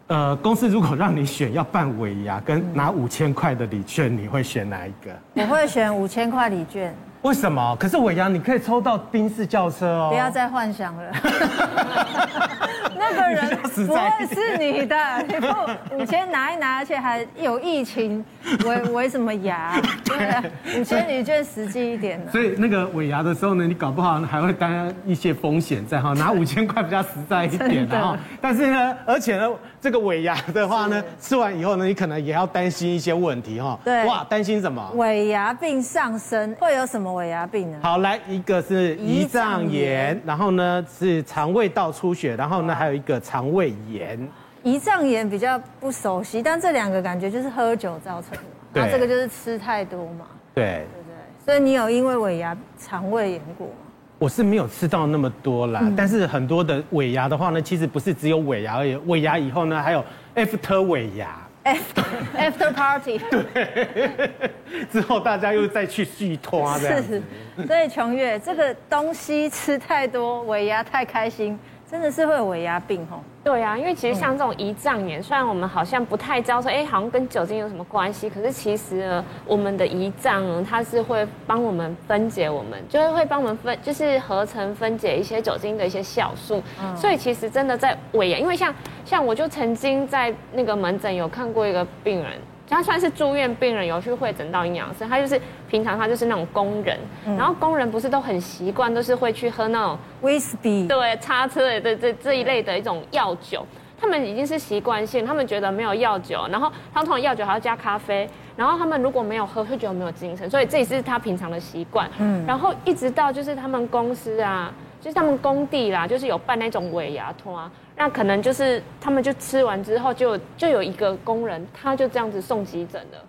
呃，公司如果让你选要办尾牙跟拿五千块的礼券，你会选哪一个？我会选五千块礼券。为什么？可是尾牙你可以抽到宾士轿车哦！不要再幻想了。(laughs) (laughs) 那个人不会是你的，你不五千拿一拿，而且还有疫情，围围 (laughs) 什么牙？对？五千礼券实际一点呢。所以那个尾牙的时候呢，你搞不好还会担一些风险在哈，拿五千块比较实在一点 (laughs) 的哈。但是呢，而且呢，这个尾牙的话呢，吃完以后呢，你可能也要担心一些问题哈。对。哇，担心什么？尾牙病上身会有什么？尾牙病呢？好，来一个是胰脏炎，然后呢是肠胃道出血，然后呢还有一个肠胃炎。胰脏炎比较不熟悉，但这两个感觉就是喝酒造成的，对，然后这个就是吃太多嘛。对，对对对。所以你有因为尾牙肠胃炎过吗？我是没有吃到那么多啦，但是很多的尾牙的话呢，其实不是只有尾牙而已，尾牙以后呢，还有 after 尾牙，after (laughs) after party，对，(laughs) 之后大家又再去续拖这样子。是，所以琼月这个东西吃太多，尾牙太开心。真的是会有尾牙病吼？对啊，因为其实像这种胰脏炎，虽然我们好像不太知道说，哎，好像跟酒精有什么关系，可是其实呢，我们的胰脏呢，它是会帮我们分解，我们就是会帮我们分，就是合成分解一些酒精的一些酵素。嗯，所以其实真的在尾牙，因为像像我就曾经在那个门诊有看过一个病人。他算是住院病人，有去会诊到营养师。他就是平常他就是那种工人，嗯、然后工人不是都很习惯，都是会去喝那种威士忌，对，叉车的这这这一类的一种药酒。他们已经是习惯性，他们觉得没有药酒，然后他们通常药酒还要加咖啡，然后他们如果没有喝，会觉得没有精神，所以这也是他平常的习惯。嗯，然后一直到就是他们公司啊，就是他们工地啦，就是有办那种尾牙托啊。那可能就是他们就吃完之后就，就就有一个工人，他就这样子送急诊了，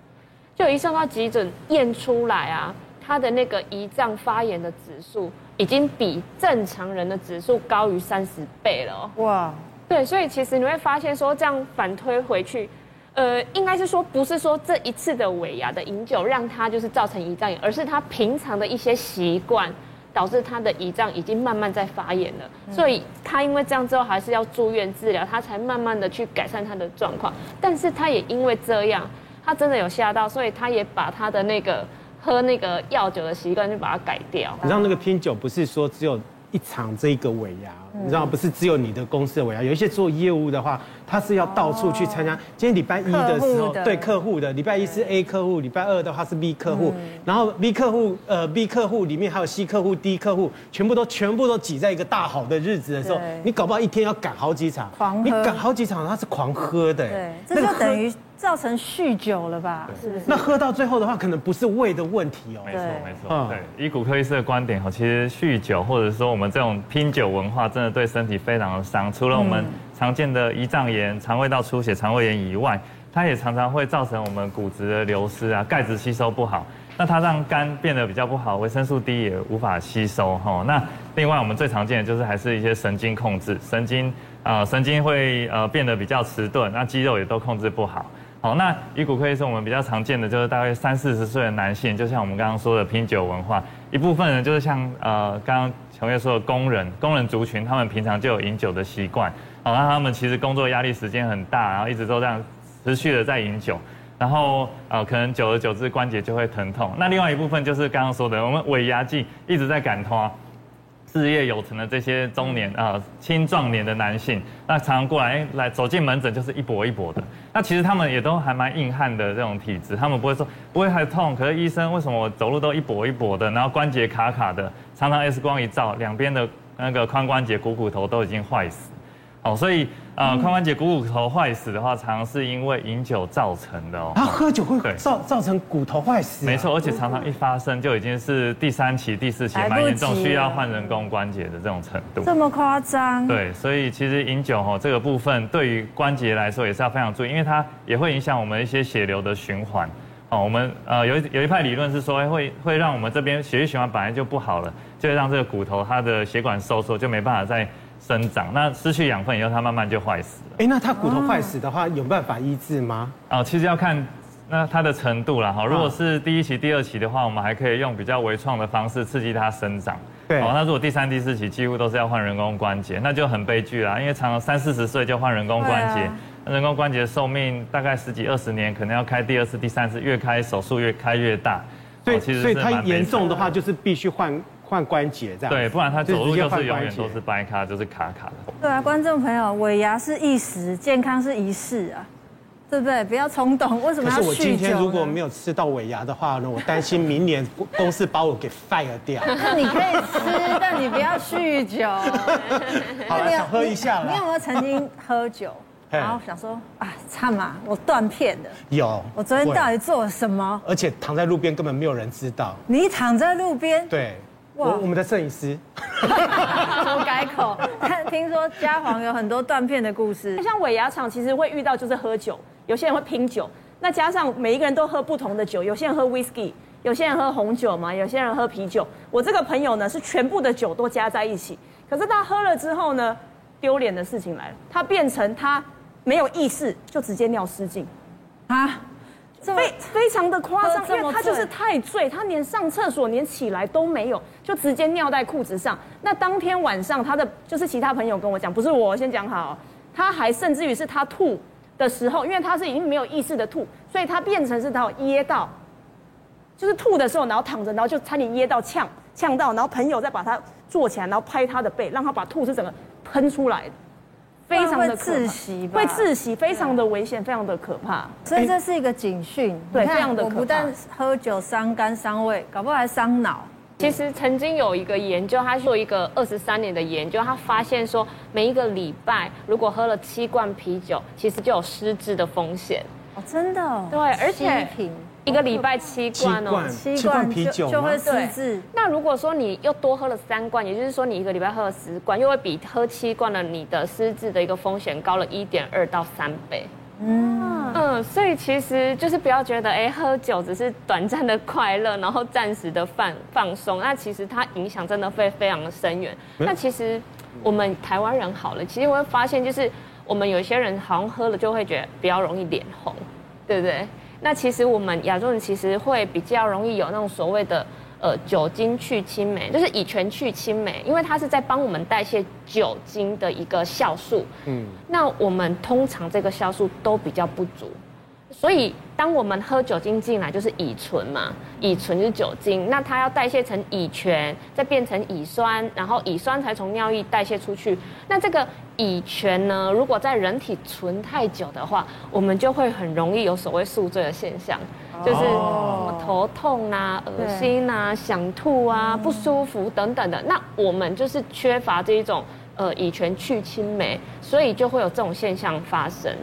就一送到急诊验出来啊，他的那个胰脏发炎的指数已经比正常人的指数高于三十倍了。哇，对，所以其实你会发现说，这样反推回去，呃，应该是说不是说这一次的尾牙的饮酒让他就是造成胰脏炎，而是他平常的一些习惯。导致他的胰脏已经慢慢在发炎了，所以他因为这样之后还是要住院治疗，他才慢慢的去改善他的状况。但是他也因为这样，他真的有吓到，所以他也把他的那个喝那个药酒的习惯就把它改掉。你知道那个拼酒不是说只有一场这个尾牙。你知道不是只有你的公司的尾牙，有一些做业务的话，他是要到处去参加。今天礼拜一的时候，对客户的礼拜一是 A 客户，礼拜二的话是 B 客户，然后 B 客户呃 B 客户里面还有 C 客户、D 客户，全部都全部都挤在一个大好的日子的时候，你搞不好一天要赶好几场，你赶好几场，他是狂喝的，对，这就等于造成酗酒了吧？是不是？那喝到最后的话，可能不是胃的问题哦。没错没错，对，以骨科医师的观点哈，其实酗酒或者说我们这种拼酒文化，真的。对身体非常的伤，除了我们常见的胰脏炎、肠胃道出血、肠胃炎以外，它也常常会造成我们骨质的流失啊，钙质吸收不好，那它让肝变得比较不好，维生素 D 也无法吸收哈。那另外我们最常见的就是还是一些神经控制，神经啊神经会呃变得比较迟钝，那肌肉也都控制不好。好，那以骨科医生我们比较常见的就是大概三四十岁的男性，就像我们刚刚说的拼酒文化，一部分人就是像呃刚刚。琼月说的工人，工人族群，他们平常就有饮酒的习惯，好，那他们其实工作压力时间很大，然后一直都这样持续的在饮酒，然后呃，可能久而久之关节就会疼痛。那另外一部分就是刚刚说的，我们尾牙季一直在赶摊。事业有成的这些中年啊青壮年的男性，那常常过来来走进门诊就是一跛一跛的。那其实他们也都还蛮硬汉的这种体质，他们不会说不会还痛，可是医生为什么我走路都一跛一跛的，然后关节卡卡的，常常 X 光一照，两边的那个髋关节股骨头都已经坏死。哦，所以呃，髋关节股骨头坏死的话，常常是因为饮酒造成的哦。啊，喝酒会造造成骨头坏死？没错，而且常常一发生就已经是第三期、第四期，蛮严重，需要换人工关节的这种程度。这么夸张？对，所以其实饮酒哈这个部分对于关节来说也是要非常注意，因为它也会影响我们一些血流的循环。哦，我们呃有一有一派理论是说，会会让我们这边血液循环本来就不好了，就会让这个骨头它的血管收缩，就没办法再。生长，那失去养分以后，它慢慢就坏死了。哎，那它骨头坏死的话，有办法医治吗？哦，其实要看那它的程度啦。哈。如果是第一期、第二期的话，我们还可以用比较微创的方式刺激它生长。对。哦，那如果第三、第四期几乎都是要换人工关节，那就很悲剧啦。因为常常三四十岁就换人工关节，人工关节寿命大概十几二十年，可能要开第二次、第三次，越开手术越开越大。对，其实所以它严重的话，就是必须换。换关节这样，对，不然他走路就是永远都是掰卡，就是卡卡的。对啊，观众朋友，尾牙是一时，健康是一世啊，对不对？不要冲动，为什么要酗酒？可是我今天如果没有吃到尾牙的话呢，我担心明年公司把我给 fire 掉。(laughs) 那你可以吃，但你不要酗酒。(laughs) 好了，想喝一下了。你有没有曾经喝酒，然后想说啊，差嘛，我断片了。有。我昨天到底做了什么？而且躺在路边根本没有人知道。你躺在路边？对。我我们的摄影师，我改口。(laughs) 听说家煌有很多断片的故事。像尾牙场其实会遇到就是喝酒，有些人会拼酒，那加上每一个人都喝不同的酒，有些人喝 whisky，有些人喝红酒嘛，有些人喝啤酒。我这个朋友呢，是全部的酒都加在一起，可是他喝了之后呢，丢脸的事情来了，他变成他没有意识，就直接尿失禁，啊，非非常的夸张，因为他就是太醉，他连上厕所连起来都没有，就直接尿在裤子上。那当天晚上，他的就是其他朋友跟我讲，不是我先讲好，他还甚至于是他吐的时候，因为他是已经没有意识的吐，所以他变成是他有噎到。就是吐的时候，然后躺着，然后就差点噎到呛呛到，然后朋友再把他坐起来，然后拍他的背，让他把吐是整个喷出来的，非常的窒息，会窒息，非常的危险，非常的可怕。所以这是一个警讯，对，非常的可怕。我不但喝酒伤肝伤胃，搞不好还伤脑。其实曾经有一个研究，他做一个二十三年的研究，他发现说，每一个礼拜如果喝了七罐啤酒，其实就有失智的风险。哦，真的哦？对，而且。一个礼拜七罐哦，七罐啤酒就会失智。那如果说你又多喝了三罐，也就是说你一个礼拜喝了十罐，又会比喝七罐的你的失智的一个风险高了一点二到三倍。嗯嗯，所以其实就是不要觉得哎，喝酒只是短暂的快乐，然后暂时的放放松，那其实它影响真的会非常的深远。那其实我们台湾人好了，其实我会发现就是我们有些人好像喝了就会觉得比较容易脸红，对不对？那其实我们亚洲人其实会比较容易有那种所谓的呃酒精去青酶，就是乙醛去青酶，因为它是在帮我们代谢酒精的一个酵素。嗯，那我们通常这个酵素都比较不足，所以当我们喝酒精进来就是乙醇嘛，乙醇就是酒精，那它要代谢成乙醛，再变成乙酸，然后乙酸才从尿液代谢出去。那这个。乙醛呢，如果在人体存太久的话，我们就会很容易有所谓宿醉的现象，就是头痛啊、恶心啊、想吐啊、不舒服等等的。那我们就是缺乏这一种呃乙醛去氢酶，所以就会有这种现象发生。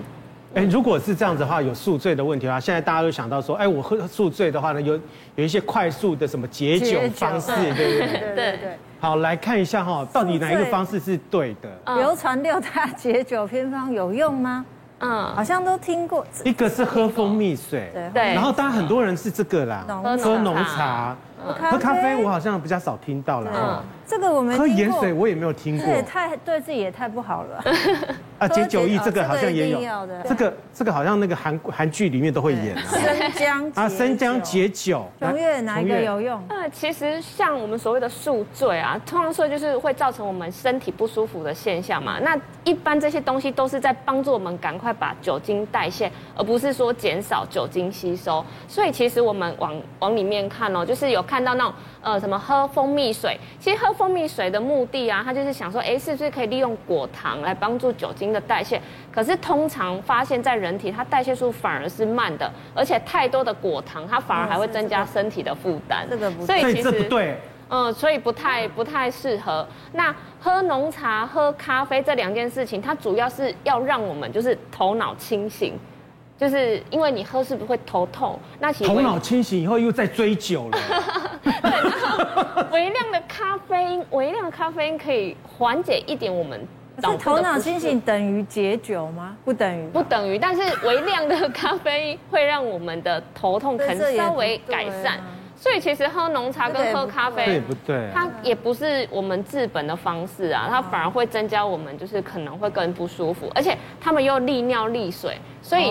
哎，如果是这样子的话，有宿醉的问题的话，现在大家都想到说，哎，我喝宿醉的话呢，有有一些快速的什么解酒方式，对？对对对。好，来看一下哈，到底哪一个方式是对的？流传六大解酒偏方有用吗？嗯，好像都听过。一个是喝蜂蜜水，对，然后当然很多人是这个啦，喝浓茶，喝咖啡，我好像比较少听到了。这个我们喝盐水我也没有听过，这也太对自己也太不好了。(laughs) 啊，解酒意这个好像也有，这个这个好像那个韩韩剧里面都会演。生姜啊，生姜解酒。永月哪一个有用？呃，其实像我们所谓的宿醉啊，通常说就是会造成我们身体不舒服的现象嘛。那一般这些东西都是在帮助我们赶快把酒精代谢，而不是说减少酒精吸收。所以其实我们往往里面看哦，就是有看到那种。呃，什么喝蜂蜜水？其实喝蜂蜜水的目的啊，它就是想说，哎，是不是可以利用果糖来帮助酒精的代谢？可是通常发现，在人体它代谢速反而是慢的，而且太多的果糖，它反而还会增加身体的负担。这个所以其实这不对。嗯，所以不太不太适合。那喝浓茶、喝咖啡这两件事情，它主要是要让我们就是头脑清醒。就是因为你喝是不是会头痛？那其实头脑清醒以后又在追酒了。(laughs) 对，然后微量的咖啡因，微量的咖啡因可以缓解一点我们脑。头脑清醒等于解酒吗？不等于，不等于。但是微量的咖啡因会让我们的头痛可能稍微改善。所以其实喝浓茶跟喝咖啡，对不对？它也不是我们治本的方式啊，它反而会增加我们就是可能会更不舒服，而且他们又利尿利水，所以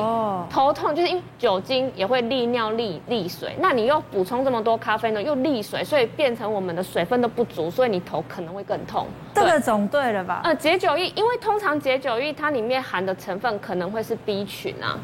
头痛就是因为酒精也会利尿利利水，那你又补充这么多咖啡呢，又利水，所以变成我们的水分都不足，所以你头可能会更痛。这个总对了吧？呃，解酒液，因为通常解酒液它里面含的成分可能会是 B 群啊，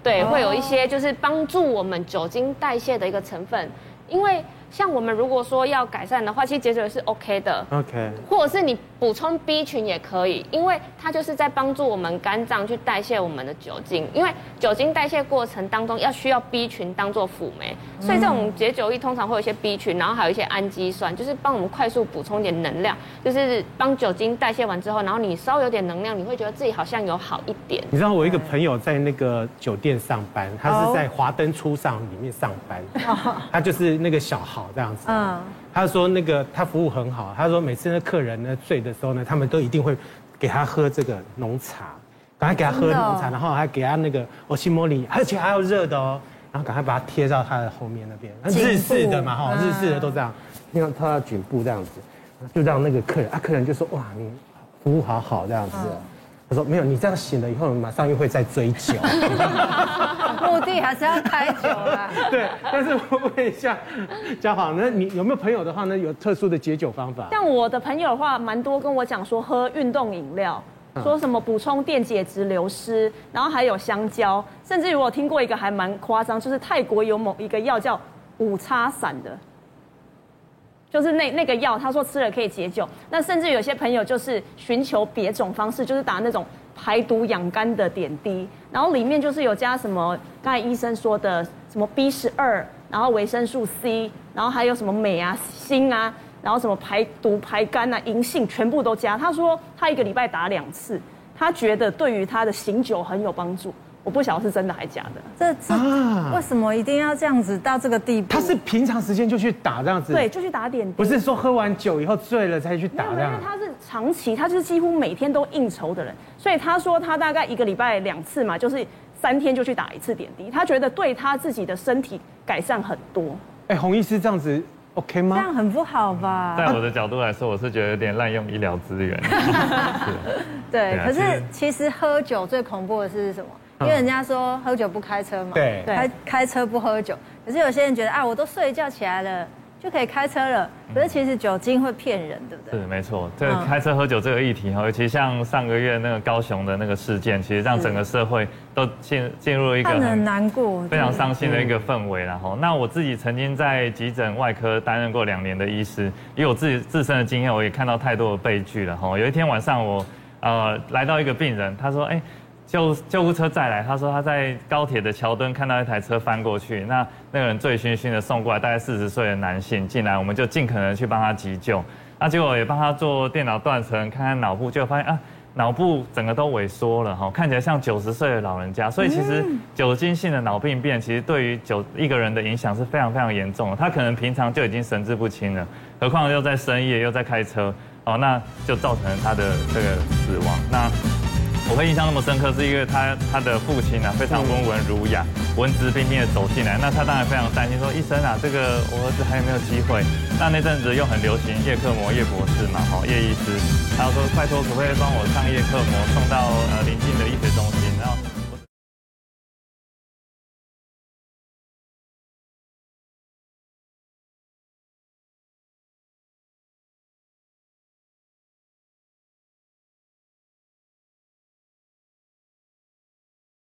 对，会有一些就是帮助我们酒精代谢的一个成分。因为像我们如果说要改善的话，其实解酒也是 OK 的，OK，或者是你补充 B 群也可以，因为它就是在帮助我们肝脏去代谢我们的酒精，因为酒精代谢过程当中要需要 B 群当做辅酶，所以这种解酒液通常会有一些 B 群，然后还有一些氨基酸，就是帮我们快速补充一点能量，就是帮酒精代谢完之后，然后你稍微有点能量，你会觉得自己好像有好一点。你知道我一个朋友在那个酒店上班，他是在华灯初上里面上班，他就是那个小豪。这样子，嗯，他说那个他服务很好，他说每次那客人呢醉的时候呢，他们都一定会给他喝这个浓茶，赶快给他喝浓茶，然后还给他那个欧西莫里，而且还要热的哦，然后赶快把它贴到他的后面那边，日式的嘛哈，日式的都这样，你看他的颈部这样子，就让那个客人啊，客人就说哇，你服务好好这样子。他说没有，你这样醒了以后，马上又会再追酒。(laughs) 目的还是要开酒啦。(laughs) 对，但是我问一下家华，那你有没有朋友的话呢？有特殊的解酒方法？像我的朋友的话，蛮多跟我讲说喝运动饮料，说什么补充电解质流失，然后还有香蕉，甚至于我听过一个还蛮夸张，就是泰国有某一个药叫五叉散的。就是那那个药，他说吃了可以解酒。那甚至有些朋友就是寻求别种方式，就是打那种排毒养肝的点滴，然后里面就是有加什么刚才医生说的什么 B 十二，然后维生素 C，然后还有什么镁啊、锌啊，然后什么排毒排肝啊、银杏全部都加。他说他一个礼拜打两次，他觉得对于他的醒酒很有帮助。我不晓得是真的还假的，这啊，为什么一定要这样子到这个地步？他是平常时间就去打这样子，对，就去打点滴，不是说喝完酒以后醉了才去打这样。因为他是长期，他就是几乎每天都应酬的人，所以他说他大概一个礼拜两次嘛，就是三天就去打一次点滴，他觉得对他自己的身体改善很多。哎，洪医师这样子 OK 吗？这样很不好吧？在我的角度来说，我是觉得有点滥用医疗资源。(laughs) 对，可是其实喝酒最恐怖的是什么？因为人家说喝酒不开车嘛，对，开开车不喝酒。可是有些人觉得啊，我都睡一觉起来了就可以开车了。可是其实酒精会骗人，对不对？是没错，这个开车喝酒这个议题哈，尤其像上个月那个高雄的那个事件，其实让整个社会都进进入了一个很难过、非常伤心的一个氛围。然后，那我自己曾经在急诊外科担任过两年的医师，以我自己自身的经验，我也看到太多的悲剧了。哈，有一天晚上我呃来到一个病人，他说，哎。救救护车再来，他说他在高铁的桥墩看到一台车翻过去，那那个人醉醺醺的送过来，大概四十岁的男性进来，我们就尽可能去帮他急救，那结果也帮他做电脑断层，看看脑部，就发现啊，脑部整个都萎缩了哈，看起来像九十岁的老人家，所以其实酒精性的脑病变其实对于酒一个人的影响是非常非常严重的，他可能平常就已经神志不清了，何况又在深夜又在开车，哦，那就造成了他的这个死亡，那。我会印象那么深刻，是因为他他的父亲啊非常温文儒雅、文质彬彬的走进来，那他当然非常担心，说医生啊，这个我儿子还有没有机会？但那阵子又很流行叶克膜叶博士嘛，哈叶医师，他说拜托可不可以帮我上叶克膜，送到呃临近的医学中心。